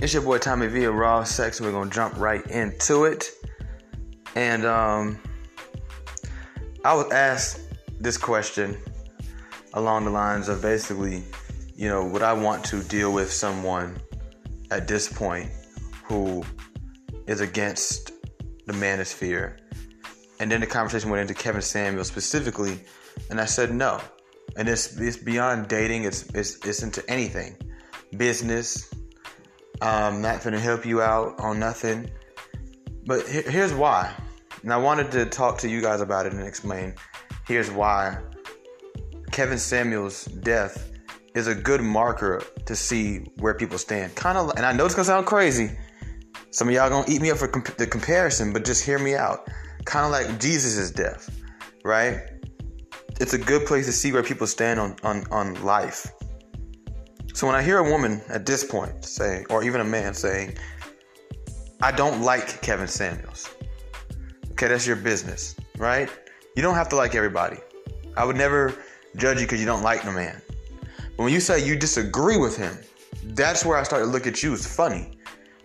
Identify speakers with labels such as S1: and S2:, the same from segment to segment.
S1: It's your boy Tommy V of Raw Sex. We're gonna jump right into it. And um, I was asked this question along the lines of basically, you know, would I want to deal with someone at this point who is against the manosphere? And then the conversation went into Kevin Samuel specifically, and I said no. And it's it's beyond dating. It's it's it's into anything, business, um, not gonna help you out on nothing. But here's why. And I wanted to talk to you guys about it and explain. Here's why Kevin Samuel's death is a good marker to see where people stand. Kind of, and I know it's gonna sound crazy. Some of y'all gonna eat me up for comp- the comparison, but just hear me out. Kind of like Jesus' death, right? It's a good place to see where people stand on, on, on life. So when I hear a woman at this point say, or even a man saying, I don't like Kevin Samuels. Okay, that's your business, right? You don't have to like everybody. I would never judge you because you don't like the man. But when you say you disagree with him, that's where I start to look at you. It's funny.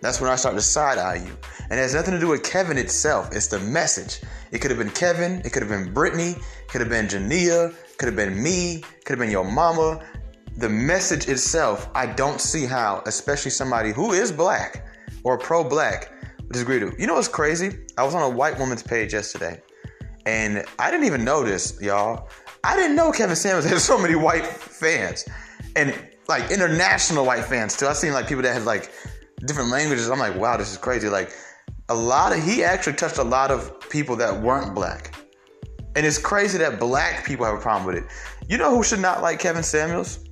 S1: That's when I start to side eye you. And it has nothing to do with Kevin itself. It's the message. It could have been Kevin. It could have been Brittany. Could have been Jania. Could have been me. Could have been your mama the message itself, I don't see how, especially somebody who is black or pro black, would disagree to. You know what's crazy? I was on a white woman's page yesterday, and I didn't even notice, y'all. I didn't know Kevin Samuels had so many white fans, and like international white fans too. I've seen like people that had like different languages. I'm like, wow, this is crazy. Like a lot of he actually touched a lot of people that weren't black. And it's crazy that black people have a problem with it. You know who should not like Kevin Samuels?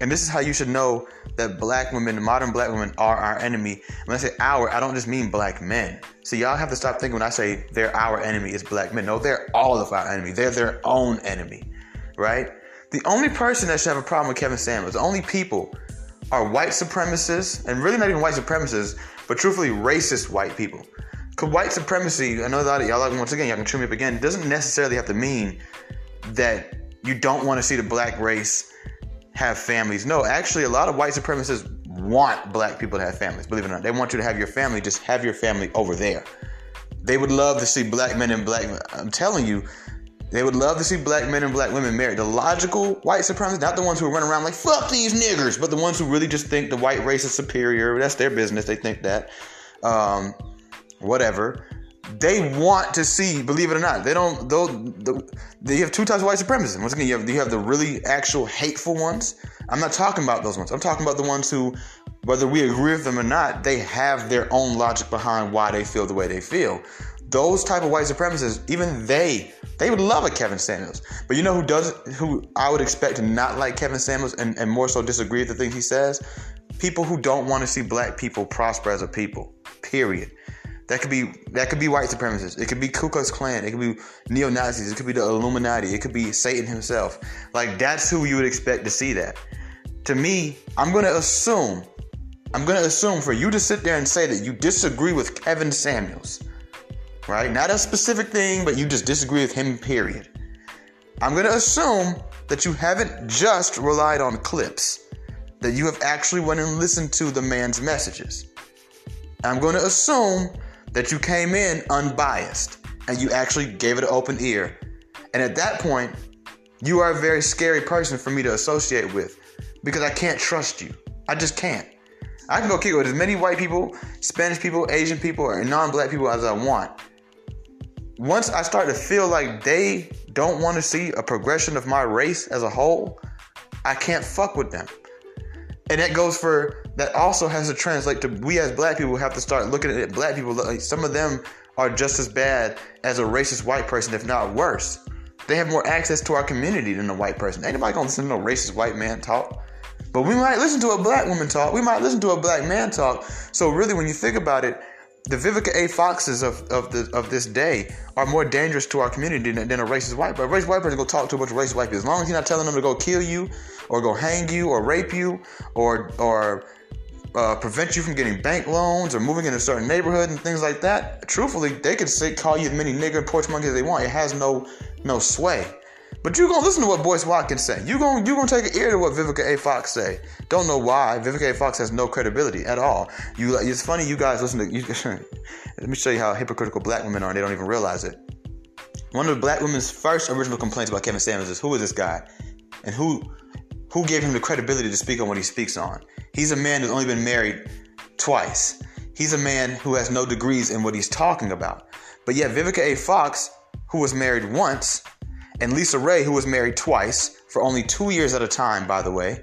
S1: And this is how you should know that black women, modern black women, are our enemy. When I say our, I don't just mean black men. So y'all have to stop thinking when I say they're our enemy is black men. No, they're all of our enemy. They're their own enemy, right? The only person that should have a problem with Kevin Samuels, the only people are white supremacists, and really not even white supremacists, but truthfully racist white people. Because white supremacy, I know that y'all like once again, y'all can chew me up again, doesn't necessarily have to mean that you don't want to see the black race have families. No, actually, a lot of white supremacists want black people to have families. Believe it or not, they want you to have your family. Just have your family over there. They would love to see black men and black. I'm telling you, they would love to see black men and black women married. The logical white supremacists, not the ones who run around like "fuck these niggers," but the ones who really just think the white race is superior. That's their business. They think that. Um, whatever they want to see, believe it or not, they don't. They have two types of white supremacists. Once again, you have you have the really actual hateful ones. I'm not talking about those ones. I'm talking about the ones who, whether we agree with them or not, they have their own logic behind why they feel the way they feel. Those type of white supremacists, even they, they would love a Kevin Samuels. But you know who does who I would expect to not like Kevin Samuels and, and more so disagree with the things he says? People who don't want to see black people prosper as a people. Period. That could be that could be white supremacists. It could be Ku Klux Klan. It could be neo Nazis. It could be the Illuminati. It could be Satan himself. Like that's who you would expect to see that. To me, I'm gonna assume, I'm gonna assume for you to sit there and say that you disagree with Kevin Samuels, right? Not a specific thing, but you just disagree with him. Period. I'm gonna assume that you haven't just relied on clips, that you have actually went and listened to the man's messages. I'm going to assume that you came in unbiased and you actually gave it an open ear. And at that point, you are a very scary person for me to associate with because I can't trust you. I just can't. I can go kick with as many white people, Spanish people, Asian people, or non black people as I want. Once I start to feel like they don't want to see a progression of my race as a whole, I can't fuck with them. And that goes for that also has to translate to we as black people have to start looking at black people. Like some of them are just as bad as a racist white person, if not worse. They have more access to our community than a white person. Ain't nobody gonna listen to no racist white man talk. But we might listen to a black woman talk. We might listen to a black man talk. So really, when you think about it, the Vivica A. Foxes of, of the of this day are more dangerous to our community than, than a racist white person. A racist white person go talk to a bunch of racist white people. As long as he's not telling them to go kill you, or go hang you, or rape you, or or uh, prevent you from getting bank loans or moving in a certain neighborhood and things like that. Truthfully, they could say call you as many nigger porch monkeys as they want. It has no no sway. But you gonna listen to what Boyce Watkins say. You gonna you gonna take an ear to what Vivica A. Fox say. Don't know why. Vivica A. Fox has no credibility at all. You it's funny you guys listen to you, let me show you how hypocritical black women are and they don't even realize it. One of the black women's first original complaints about Kevin Samuels is who is this guy? And who who gave him the credibility to speak on what he speaks on? He's a man who's only been married twice. He's a man who has no degrees in what he's talking about. But yet Vivica A. Fox, who was married once, and LisaRaye, who was married twice for only two years at a time, by the way.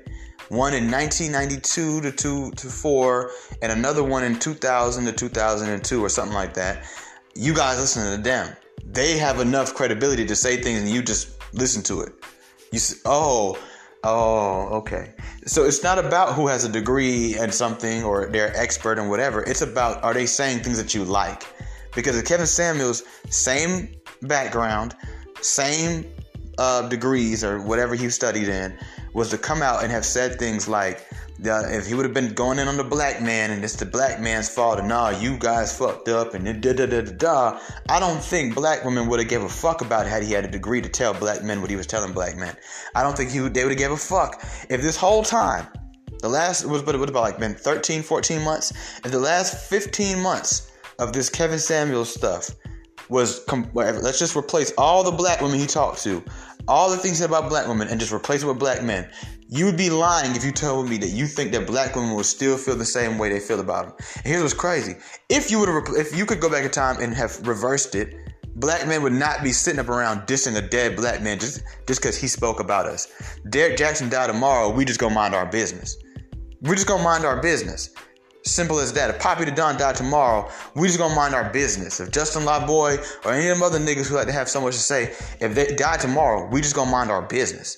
S1: One in 1992 to two to four, and another one in 2000 to 2002 or something like that. You guys listen to them. They have enough credibility to say things, and you just listen to it. You say, oh, oh, okay. So it's not about who has a degree and something or they're expert and whatever. It's about are they saying things that you like? Because Kevin Samuels, same background, same uh, degrees or whatever he studied in, was to come out and have said things like, if he would have been going in on the black man and it's the black man's fault and nah, you guys fucked up and da da da da da. I don't think black women would have gave a fuck about had he had a degree to tell black men what he was telling black men. I don't think he would, they would have gave a fuck if this whole time, the last was but it would have like been 13, 14 months. If the last 15 months of this Kevin Samuels stuff was let's just replace all the black women he talked to, all the things about black women, and just replace it with black men. You would be lying if you told me that you think that black women would still feel the same way they feel about them. And here's what's crazy: if you would if you could go back in time and have reversed it, black men would not be sitting up around dissing a dead black man just just because he spoke about us. Derrick Jaxn died tomorrow. We just gonna mind our business. We're just gonna mind our business. Simple as that. If Poppy the Don died tomorrow, we just gonna mind our business. If Justin LaBoy or any of them other niggas who like to have so much to say, if they die tomorrow, we just gonna mind our business.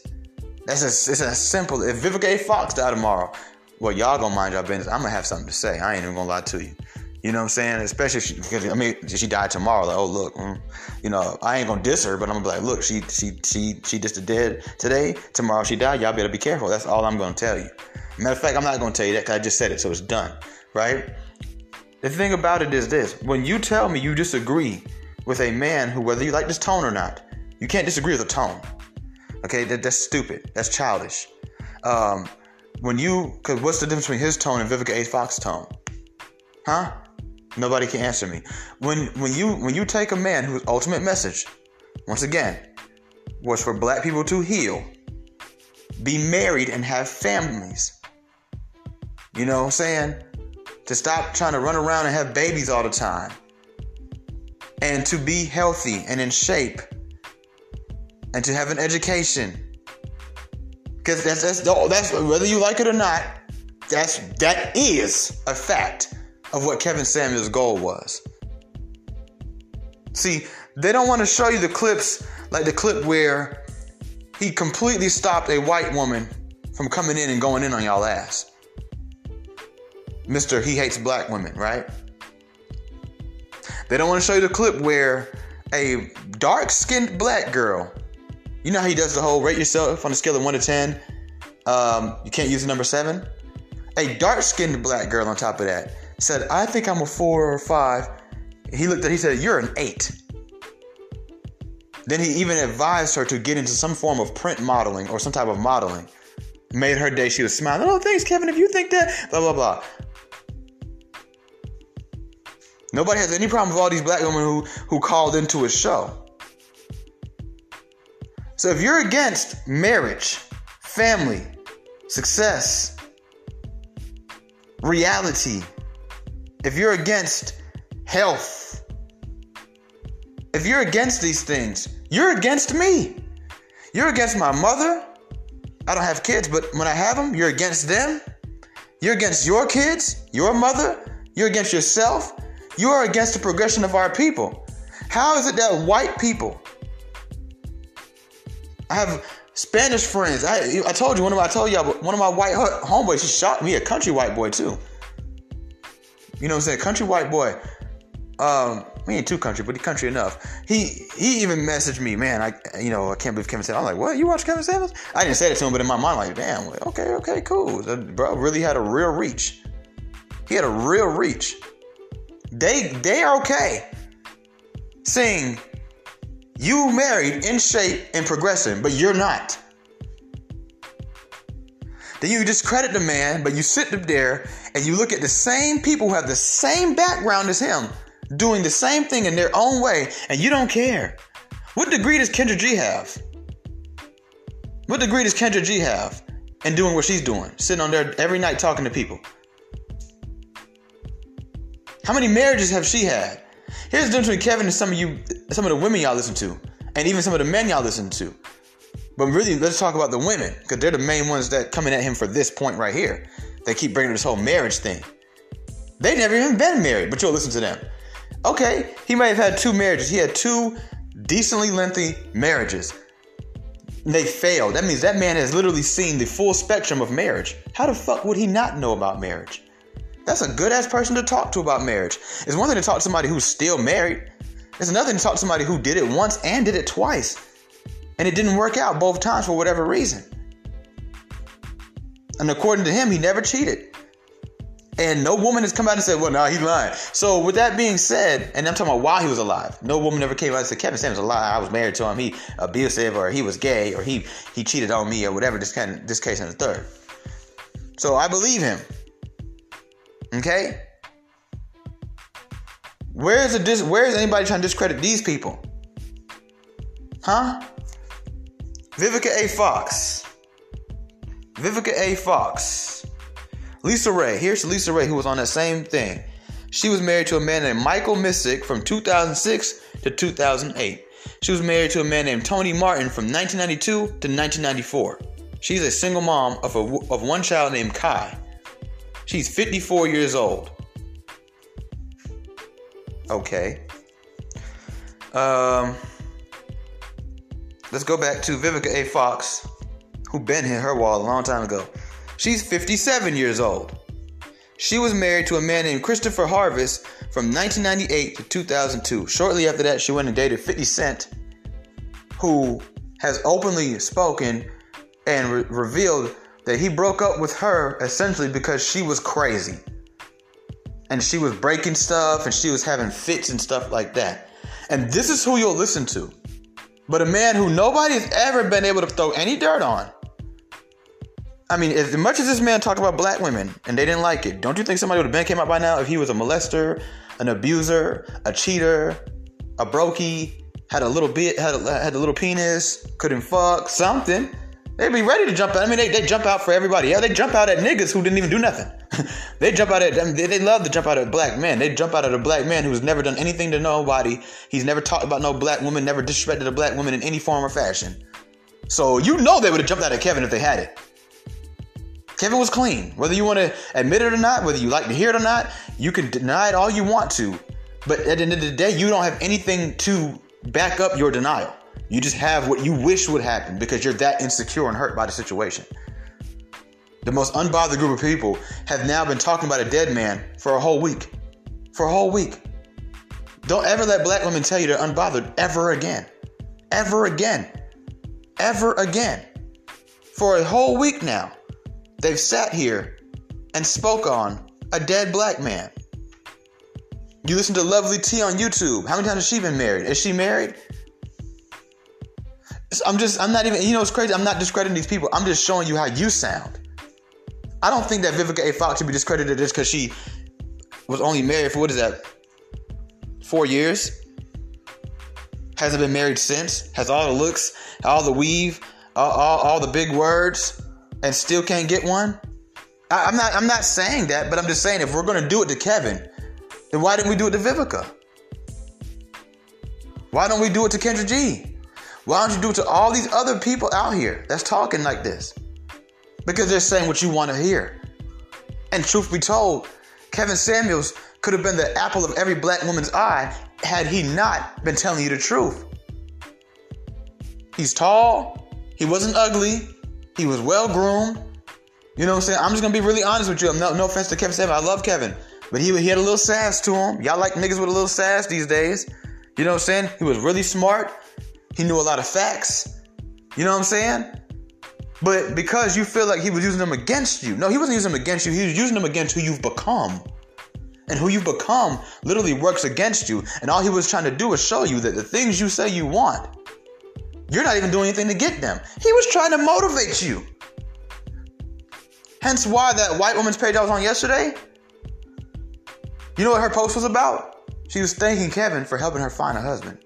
S1: That's it's as simple. If Vivica A. Fox died tomorrow, well, y'all gonna mind your business. I'm gonna have something to say. I ain't even gonna lie to you. You know what I'm saying? Especially she, because I mean, she died tomorrow. Like, oh look, mm, you know, I ain't gonna diss her, but I'm gonna be like, look, she she she she just dead today. Tomorrow she died. Y'all better be careful. That's all I'm gonna tell you. Matter of fact, I'm not gonna tell you that because I just said it, so it's done right? The thing about it is this when you tell me you disagree with a man who, whether you like this tone or not, you can't disagree with the tone. Okay, that, that's stupid. That's childish. Um, when you, because what's the difference between his tone and Vivica A. Fox's tone? Huh? Nobody can answer me. When when you when you take a man whose ultimate message, once again, was for black people to heal, be married and have families. You know what I'm saying? to stop trying to run around and have babies all the time, and to be healthy and in shape, and to have an education. Because that's that's that's whether you like it or not, that's that is a fact of what Kevin Samuels' goal was. See, they don't want to show you the clips like the clip where he completely stopped a white woman from coming in and going in on y'all ass. Mr. He Hates Black Women, right? They don't want to show you the clip where a dark skinned black girl, you know how he does the whole rate yourself on a scale of 1 to 10? Um, you can't use the number 7? A dark skinned black girl on top of that said, I think I'm a 4 or 5. He looked at he said, You're an 8. Then he even advised her to get into some form of print modeling or some type of modeling. Made her day. She was smiling. Oh, thanks, Kevin. If you think that, blah, blah, blah. Nobody has any problem with all these black women who, who called into a show. So if you're against marriage, family, success, reality, if you're against health, if you're against these things, you're against me. You're against my mother. I don't have kids, but when I have them, you're against them. You're against your kids, your mother. You're against yourself. You are against the progression of our people. How is it that white people? I have Spanish friends. I I told you one of my I told y'all one of my white homeboys. He shot me a country white boy too. You know what I'm saying? Country white boy. Um, we ain't too country, but he country enough. He he even messaged me, man. I you know I can't believe Kevin said. I'm like, what? You watch Kevin Samuels? I didn't say it to him, but in my mind, like, damn, okay, okay, cool. Bro really had a real reach. He had a real reach. They they are okay saying You married in shape and progressing, but you're not. Then you discredit the man, but you sit up there and you look at the same people who have the same background as him doing the same thing in their own way, and you don't care. What degree does Kendra G have? What degree does Kendra G have in doing what she's doing, sitting on there every night talking to people? How many marriages have she had? Here's the difference between Kevin and some of you, some of the women y'all listen to, and even some of the men y'all listen to. But really, let's talk about the women, because they're the main ones that coming at him for this point right here. They keep bringing this whole marriage thing. They never even been married, but you'll listen to them. Okay, he may have had two marriages. He had two decently lengthy marriages. They failed. That means that man has literally seen the full spectrum of marriage. How the fuck would he not know about marriage? That's a good ass person to talk to about marriage. It's one thing to talk to somebody who's still married. It's another thing to talk to somebody who did it once and did it twice. And it didn't work out both times for whatever reason. And according to him, he never cheated. And no woman has come out and said, well, no, nah, he's lying. So with that being said, and I'm talking about while he was alive, no woman ever came out and said, Kevin Samuels a lie. I was married to him. He abusive or he was gay or he he cheated on me or whatever this kind this case and the third. So I believe him. Okay? Where is a where is anybody trying to discredit these people? Huh? Vivica A. Fox. Vivica A. Fox. LisaRaye. Here's LisaRaye, who was on that same thing. She was married to a man named Michael Misick from 2006 to 2008. She was married to a man named Tony Martin from 1992 to 1994. She's a single mom of, a, of one child named Kai. She's 54 years old. Okay. Um, let's go back to Vivica A. Fox, who been hit her wall a long time ago. She's 57 years old. She was married to a man named Christopher Harvest from 1998 to 2002. Shortly after that, she went and dated 50 Cent, who has openly spoken and re- revealed that he broke up with her essentially because she was crazy. And she was breaking stuff and she was having fits and stuff like that. And this is who you'll listen to. But a man who nobody's ever been able to throw any dirt on I mean, as much as this man talked about black women and they didn't like it, don't you think somebody would have been came out by now if he was a molester, an abuser, a cheater, a brokey, had a little bit, had a, had a little penis, couldn't fuck, something? They'd be ready to jump out. I mean, they, they jump out for everybody. Yeah, they jump out at niggas who didn't even do nothing. they jump out at, I mean, they, they love to jump out at black men. They jump out at a black man who's never done anything to nobody. He's never talked about no black woman, never disrespected a black woman in any form or fashion. So you know they would have jumped out at Kevin if they had it. Kevin was clean. Whether you want to admit it or not, whether you like to hear it or not, you can deny it all you want to. But at the end of the day, you don't have anything to back up your denial. You just have what you wish would happen because you're that insecure and hurt by the situation. The most unbothered group of people have now been talking about a dead man for a whole week. For a whole week. Don't ever let black women tell you they're unbothered ever again. Ever again. Ever again. For a whole week now. They've sat here and spoke on a dead black man. You listen to Lovely T on YouTube. How many times has she been married? Is she married? I'm just, I'm not even, you know, it's crazy. I'm not discrediting these people. I'm just showing you how you sound. I don't think that Vivica A. Fox should be discredited just because she was only married for what is that? Four years? Hasn't been married since? Has all the looks, all the weave, all, all, all the big words and still can't get one? I, I'm not I'm not saying that, but I'm just saying if we're gonna do it to Kevin, then why didn't we do it to Vivica? Why don't we do it to Kendra G? Why don't you do it to all these other people out here that's talking like this? Because they're saying what you want to hear. And truth be told, Kevin Samuels could have been the apple of every black woman's eye had he not been telling you the truth. He's tall, he wasn't ugly, he was well groomed. You know what I'm saying? I'm just gonna be really honest with you. No, no offense to Kevin Samuel. I love Kevin. But he, he had a little sass to him. Y'all like niggas with a little sass these days. You know what I'm saying? He was really smart. He knew a lot of facts. You know what I'm saying? But because you feel like he was using them against you. No, he wasn't using them against you. He was using them against who you've become. And who you've become literally works against you. And all he was trying to do was show you that the things you say you want, you're not even doing anything to get them. He was trying to motivate you. Hence why that white woman's page I was on yesterday, you know what her post was about? She was thanking Kevin for helping her find a husband.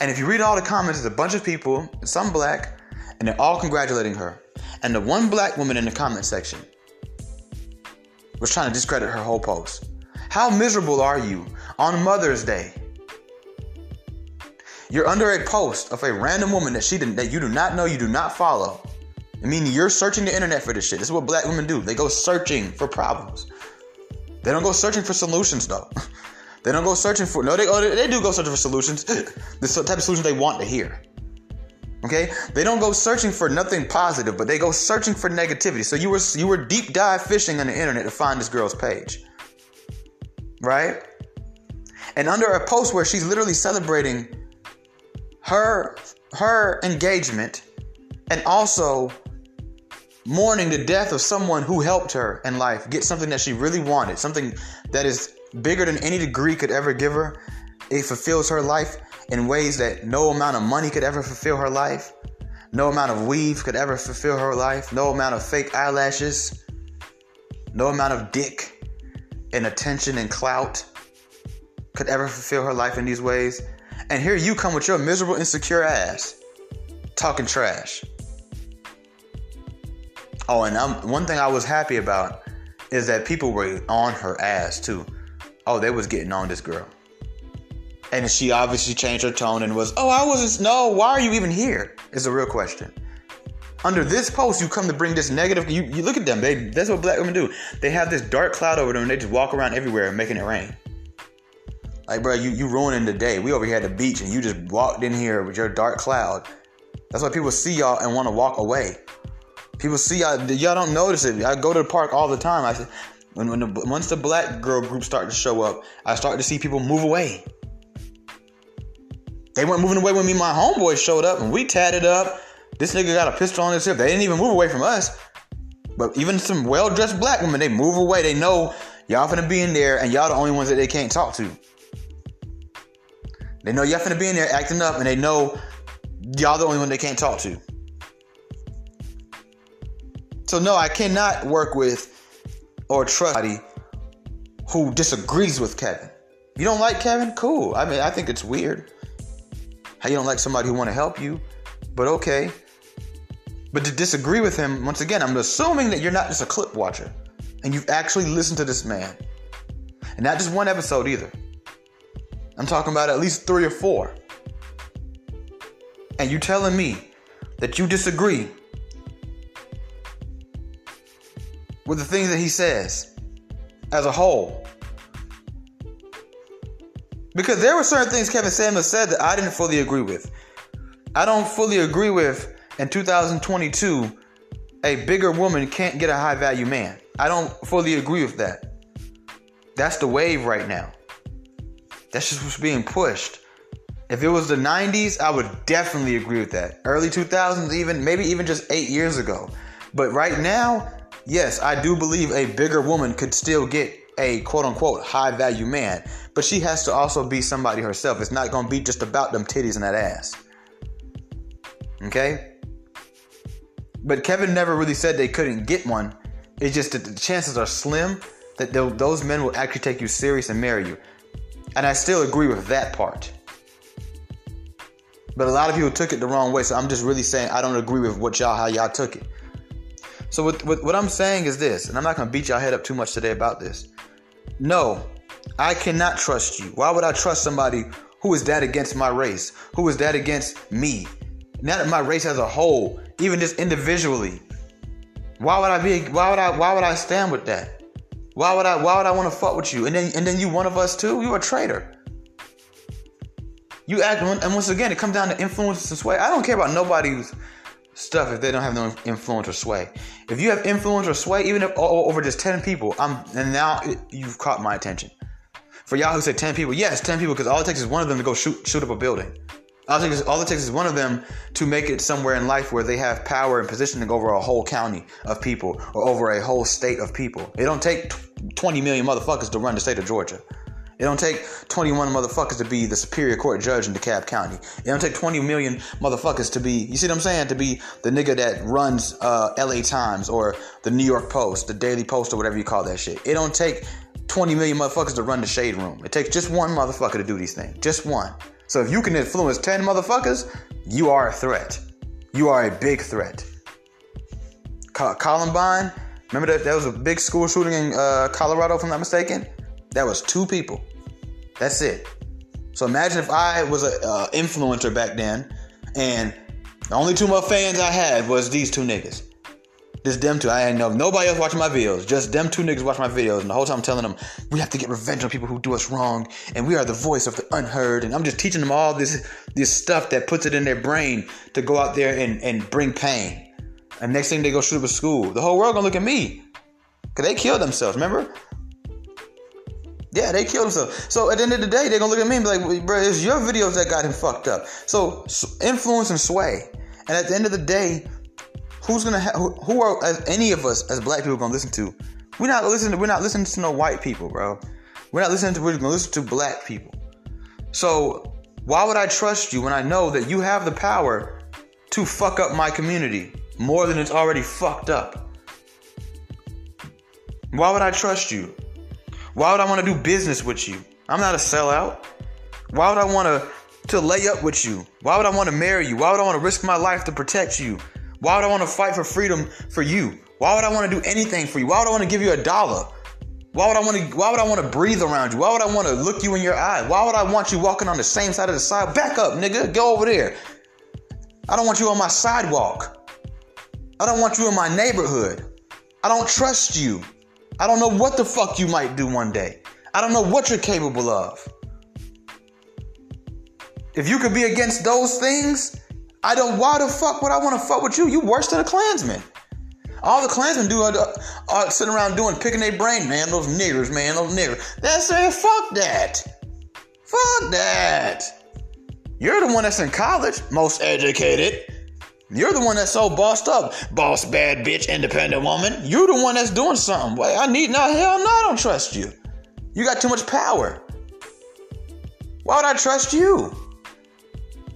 S1: And if you read all the comments, there's a bunch of people, some black, and they're all congratulating her. And the one black woman in the comment section was trying to discredit her whole post. How miserable are you on Mother's Day? You're under a post of a random woman that she didn't, that you do not know, you do not follow. I mean, you're searching the internet for this shit. This is what black women do. They go searching for problems. They don't go searching for solutions though. they don't go searching for no. They oh, they do go searching for solutions. the type of solutions they want to hear. Okay, they don't go searching for nothing positive, but they go searching for negativity. So you were you were deep dive fishing on the internet to find this girl's page, right? And under a post where she's literally celebrating her her engagement and also mourning the death of someone who helped her in life get something that she really wanted, something that is bigger than any degree could ever give her. It fulfills her life in ways that no amount of money could ever fulfill her life. No amount of weave could ever fulfill her life. No amount of fake eyelashes. No amount of dick and attention and clout could ever fulfill her life in these ways. And here you come with your miserable, insecure ass talking trash. Oh, and I'm, one thing I was happy about is that people were on her ass too. Oh, they was getting on this girl. And she obviously changed her tone and was, oh, I wasn't, no, why are you even here? Is a real question. Under this post, you come to bring this negative. You, you look at them. They that's what black women do. They have this dark cloud over them. and They just walk around everywhere making it rain. Like, bro, you you ruining the day. We over here at the beach, and you just walked in here with your dark cloud. That's why people see y'all and want to walk away. People see y'all. Y'all don't notice it. I go to the park all the time. I when when the, once the black girl group started to show up, I started to see people move away. They weren't moving away when me and my homeboys showed up and we tatted up. This nigga got a pistol on his hip. They didn't even move away from us. But even some well-dressed black women, they move away. They know y'all finna be in there and y'all the only ones that they can't talk to. They know y'all finna be in there acting up and they know y'all the only one they can't talk to. So no, I cannot work with or trust somebody who disagrees with Kevin. You don't like Kevin? Cool. I mean, I think it's weird how you don't like somebody who want to help you, but okay. But to disagree with him, once again, I'm assuming that you're not just a clip watcher and you've actually listened to this man. And not just one episode either. I'm talking about at least three or four. And you telling me that you disagree with the things that he says as a whole. Because there were certain things Kevin Samuels said that I didn't fully agree with. I don't fully agree with in 2022 a bigger woman can't get a high value man. I don't fully agree with that. That's the wave right now. That's just what's being pushed. If it was the 90s, I would definitely agree with that. Early 2000s, even maybe even just eight years ago. But right now, yes, I do believe a bigger woman could still get a quote unquote high value man, but she has to also be somebody herself. It's not going to be just about them titties and that ass. Okay? But Kevin never really said they couldn't get one. It's just that the chances are slim that those men will actually take you serious and marry you. And I still agree with that part. But a lot of people took it the wrong way, so I'm just really saying I don't agree with what y'all how y'all took it. So what, what, what I'm saying is this, and I'm not gonna beat y'all head up too much today about this. No, I cannot trust you. Why would I trust somebody who is that against my race? Who is that against me? Not my race as a whole, even just individually. Why would I be why would I why would I stand with that? Why would I why would I want to fuck with you? And then and then you one of us too? You a traitor. You act and once again it comes down to influence and sway. I don't care about nobody's stuff if they don't have no influence or sway. If you have influence or sway, even if oh, over just 10 people, I'm and now it, you've caught my attention. For y'all who said 10 people, yes, 10 people, because all it takes is one of them to go shoot shoot up a building. All it, takes, all it takes is one of them to make it somewhere in life where they have power and positioning over a whole county of people or over a whole state of people. It don't take 20 million motherfuckers to run the state of Georgia. It don't take 21 motherfuckers to be the superior court judge in DeKalb County. It don't take 20 million motherfuckers to be, you see what I'm saying, to be the nigga that runs uh, LA Times or the New York Post, the Daily Post or whatever you call that shit. It don't take 20 million motherfuckers to run the shade room. It takes just one motherfucker to do these things. Just one. So if you can influence 10 motherfuckers, you are a threat. You are a big threat. Columbine, remember that there was a big school shooting in uh, Colorado, if I'm not mistaken? That was two people. That's it. So imagine if I was an uh, influencer back then, and the only two more fans I had was these two niggas. Just them two. I ain't know nobody else watching my videos. Just them two niggas watching my videos, and the whole time I'm telling them we have to get revenge on people who do us wrong, and we are the voice of the unheard. And I'm just teaching them all this this stuff that puts it in their brain to go out there and, and bring pain. And next thing they go shoot up a school. The whole world gonna look at me. Cause they killed themselves, remember? Yeah, they killed himself. So at the end of the day, they're gonna look at me and be like, bro, it's your videos that got him fucked up. So influence and sway. And at the end of the day, who's gonna ha- who, are as any of us as black people gonna listen to? We're not listening. We're not listening to no white people, bro. We're not listening to. We're gonna listen to black people. So why would I trust you when I know that you have the power to fuck up my community more than it's already fucked up? Why would I trust you? Why would I want to do business with you? I'm not a sellout. Why would I want to to lay up with you? Why would I want to marry you? Why would I want to risk my life to protect you? Why would I want to fight for freedom for you? Why would I want to do anything for you? Why would I want to give you a dollar? Why would I want to why would I want to breathe around you? Why would I want to look you in your eye? Why would I want you walking on the same side of the side? Back up, nigga. Go over there. I don't want you on my sidewalk. I don't want you in my neighborhood. I don't trust you. I don't know what the fuck you might do one day. I don't know what you're capable of. If you could be against those things, I don't. Why the fuck would I want to fuck with you? You worse than a Klansman. All the Klansmen do are, sitting around doing picking their brain, man. Those niggers, man. Those niggers. That's saying fuck that. Fuck that. You're the one that's in college, most educated. You're the one that's so bossed up. Boss, bad bitch, independent woman. You're the one that's doing something. Wait, I need, no, hell no, I don't trust you. You got too much power. Why would I trust you?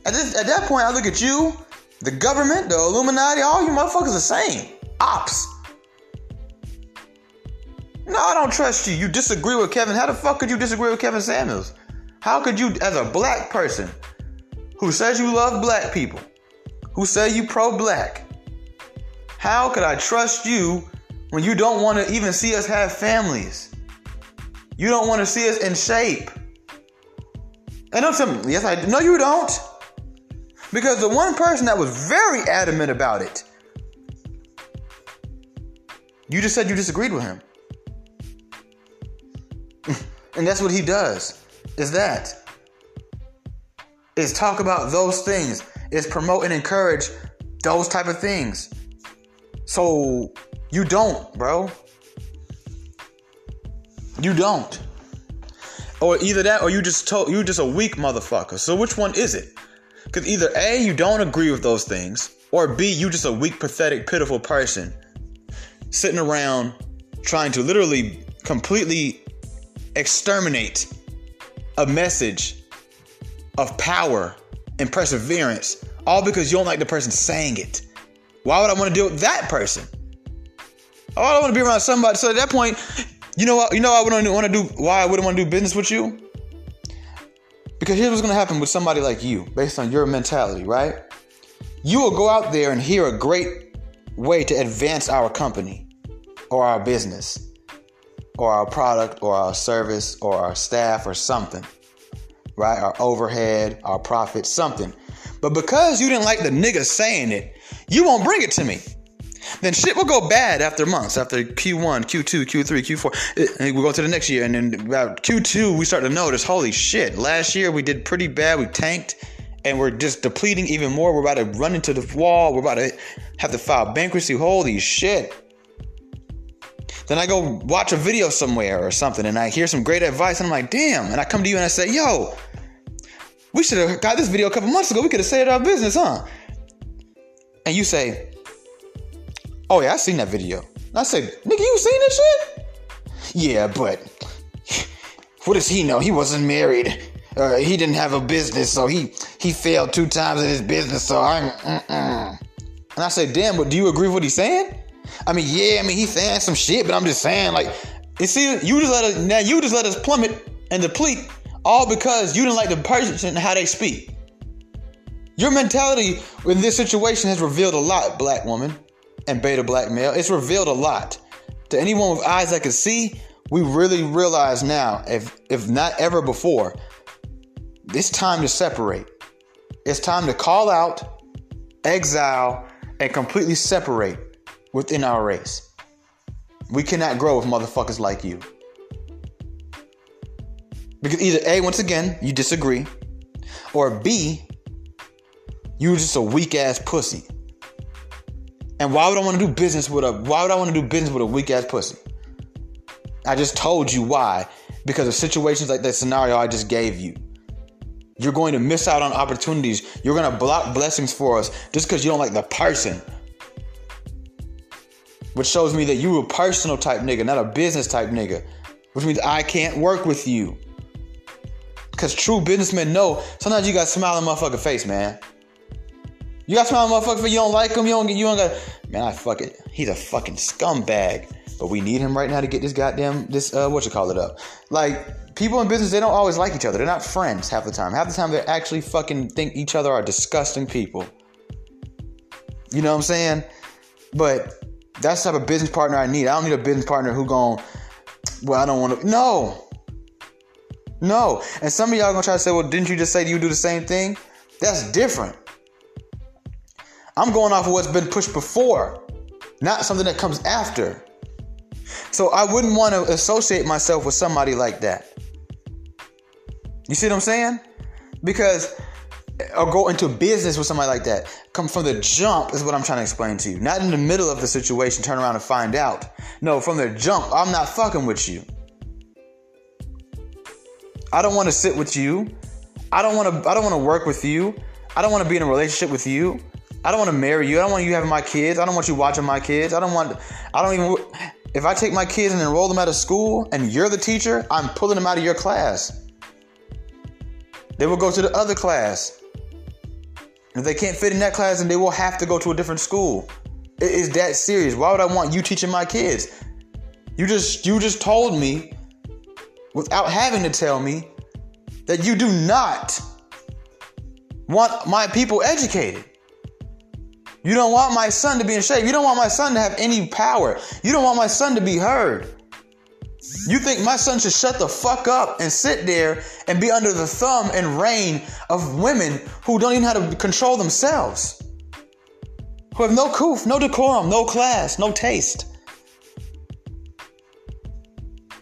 S1: At, this, at that point, I look at you, the government, the Illuminati, all you motherfuckers are the same. Ops. No, I don't trust you. You disagree with Kevin. How the fuck could you disagree with Kevin Samuels? How could you, as a black person who says you love black people, who say you pro black. How could I trust you when you don't want to even see us have families? You don't want to see us in shape. And don't tell me, yes, I no, you don't. Because the one person that was very adamant about it, you just said you disagreed with him. and that's what he does. Is that. Is talk about those things is promote and encourage those type of things. So you don't, bro. You don't. Or either that or you just told you just a weak motherfucker. So which one is it? Cause either A, you don't agree with those things, or B, you just a weak, pathetic, pitiful person sitting around trying to literally completely exterminate a message of power and perseverance, all because you don't like the person saying it. Why would I want to deal with that person? Oh, I want to be around somebody. So at that point, you know what? You know I wouldn't want to do. Why I wouldn't want to do business with you? Because here's what's going to happen with somebody like you, based on your mentality, right? You will go out there and hear a great way to advance our company, or our business, or our product, or our service, or our staff, or something right? Our overhead, our profit, something. But because you didn't like the nigga saying it, you won't bring it to me. Then shit will go bad after months, after Q1, Q2, Q3, Q4. And we go to the next year, and then about Q2, we start to notice, holy shit, last year we did pretty bad, we tanked, and we're just depleting even more. We're about to run into the wall, we're about to have to file bankruptcy. Holy shit. Then I go watch a video somewhere or something and I hear some great advice and I'm like, damn. And I come to you and I say, yo, We should have got this video a couple months ago. We could have saved our business, huh? And you say, Oh yeah, I seen that video. And I say, nigga, you seen that shit? Yeah, but what does he know? He wasn't married. Uh, he didn't have a business, so he he failed two times in his business. So I'm, mm-mm. and I say, damn, but do you agree with what he's saying? I mean, yeah, I mean he's saying some shit, but I'm just saying, like, you see, you just let us now you just let us plummet and deplete all because you didn't like the person and how they speak. Your mentality in this situation has revealed a lot, black woman and beta black male. It's revealed a lot. To anyone with eyes that can see, we really realize now, if if not ever before, it's time to separate. It's time to call out, exile, and completely separate within our race. We cannot grow with motherfuckers like you. Because either A, once again, you disagree, or B, you're just a weak ass pussy. And why would I want to do business with a why would I want to do business with a weak ass pussy? I just told you why. Because of situations like that scenario I just gave you. You're going to miss out on opportunities. You're going to block blessings for us just because you don't like the person. Which shows me that you a personal type nigga, not a business type nigga. Which means I can't work with you. Because true businessmen know sometimes you got to smile in motherfucking face, man. You gotta smile motherfucker for you don't like him, you don't get you don't got man, I fuck it. He's a fucking scumbag. But we need him right now to get this goddamn this uh what you call it up. Like people in business, they don't always like each other. They're not friends half the time. Half the time they actually fucking think each other are disgusting people. You know what I'm saying? But that's the type of business partner I need. I don't need a business partner who going, well, I don't want to. No. No. And some of y'all gonna try to say, well, didn't you just say you do the same thing? That's different. I'm going off of what's been pushed before, not something that comes after. So I wouldn't want to associate myself with somebody like that. You see what I'm saying? Because or go into business with somebody like that. Come from the jump is what I'm trying to explain to you. Not in the middle of the situation, turn around and find out. No, from the jump, I'm not fucking with you. I don't want to sit with you. I don't want to I don't want to work with you. I don't want to be in a relationship with you. I don't want to marry you. I don't want you having my kids. I don't want you watching my kids. I don't want, I don't even, if I take my kids and enroll them at a school and you're the teacher, I'm pulling them out of your class. They will go to the other class. If they can't fit in that class, then they will have to go to a different school. It is that serious. Why would I want you teaching my kids? You just you just told me without having to tell me that you do not want my people educated. You don't want my son to be in shape. You don't want my son to have any power. You don't want my son to be heard. You think my son should shut the fuck up and sit there and be under the thumb and reign of women who don't even know how to control themselves? Who have no coof, no decorum, no class, no taste.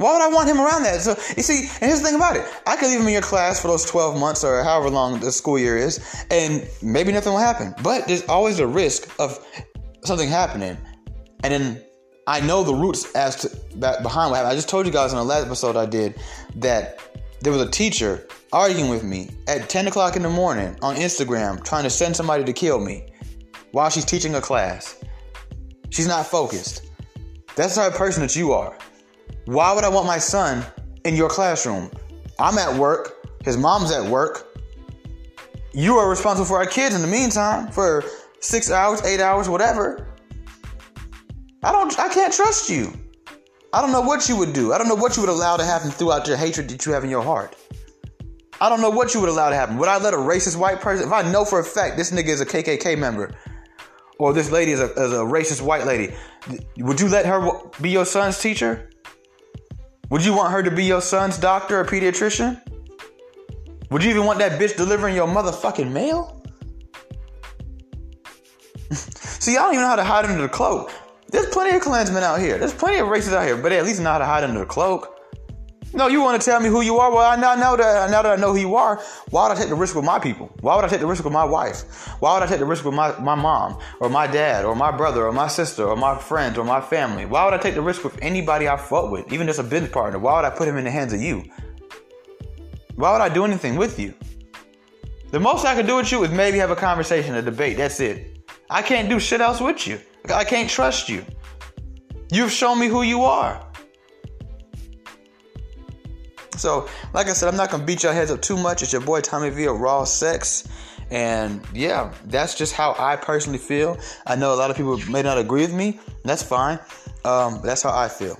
S1: Why would I want him around that? So you see, and here's the thing about it: I could leave him in your class for those 12 months or however long the school year is, and maybe nothing will happen. But there's always a risk of something happening, and then I know the roots as to back behind what happened. I just told you guys in the last episode I did that there was a teacher arguing with me at 10 o'clock in the morning on Instagram, trying to send somebody to kill me while she's teaching a class. She's not focused. That's the type of person that you are. Why would I want my son in your classroom? I'm at work, his mom's at work. You are responsible for our kids in the meantime for six hours, eight hours, whatever. I don't I can't trust you. I don't know what you would do. I don't know what you would allow to happen throughout your hatred that you have in your heart. I don't know what you would allow to happen. Would I let a racist white person, if I know for a fact this nigga is a KKK member, or this lady is a, is a racist white lady, would you let her be your son's teacher? Would you want her to be your son's doctor or pediatrician? Would you even want that bitch delivering your motherfucking mail? See, I don't even know how to hide under the cloak. There's plenty of Klansmen out here. There's plenty of races out here, but they at least know how to hide under the cloak. No, you want to tell me who you are? Well, I now know that now that I know who you are, why would I take the risk with my people? Why would I take the risk with my wife? Why would I take the risk with my, my mom or my dad or my brother or my sister or my friends or my family? Why would I take the risk with anybody I fought with, even just a business partner? Why would I put him in the hands of you? Why would I do anything with you? The most I can do with you is maybe have a conversation, a debate. That's it. I can't do shit else with you. I can't trust you. You've shown me who you are. So, like I said, I'm not gonna beat your heads up too much. It's your boy Tommy V of Raw Sex. And yeah, that's just how I personally feel. I know a lot of people may not agree with me. That's fine. Um, that's how I feel.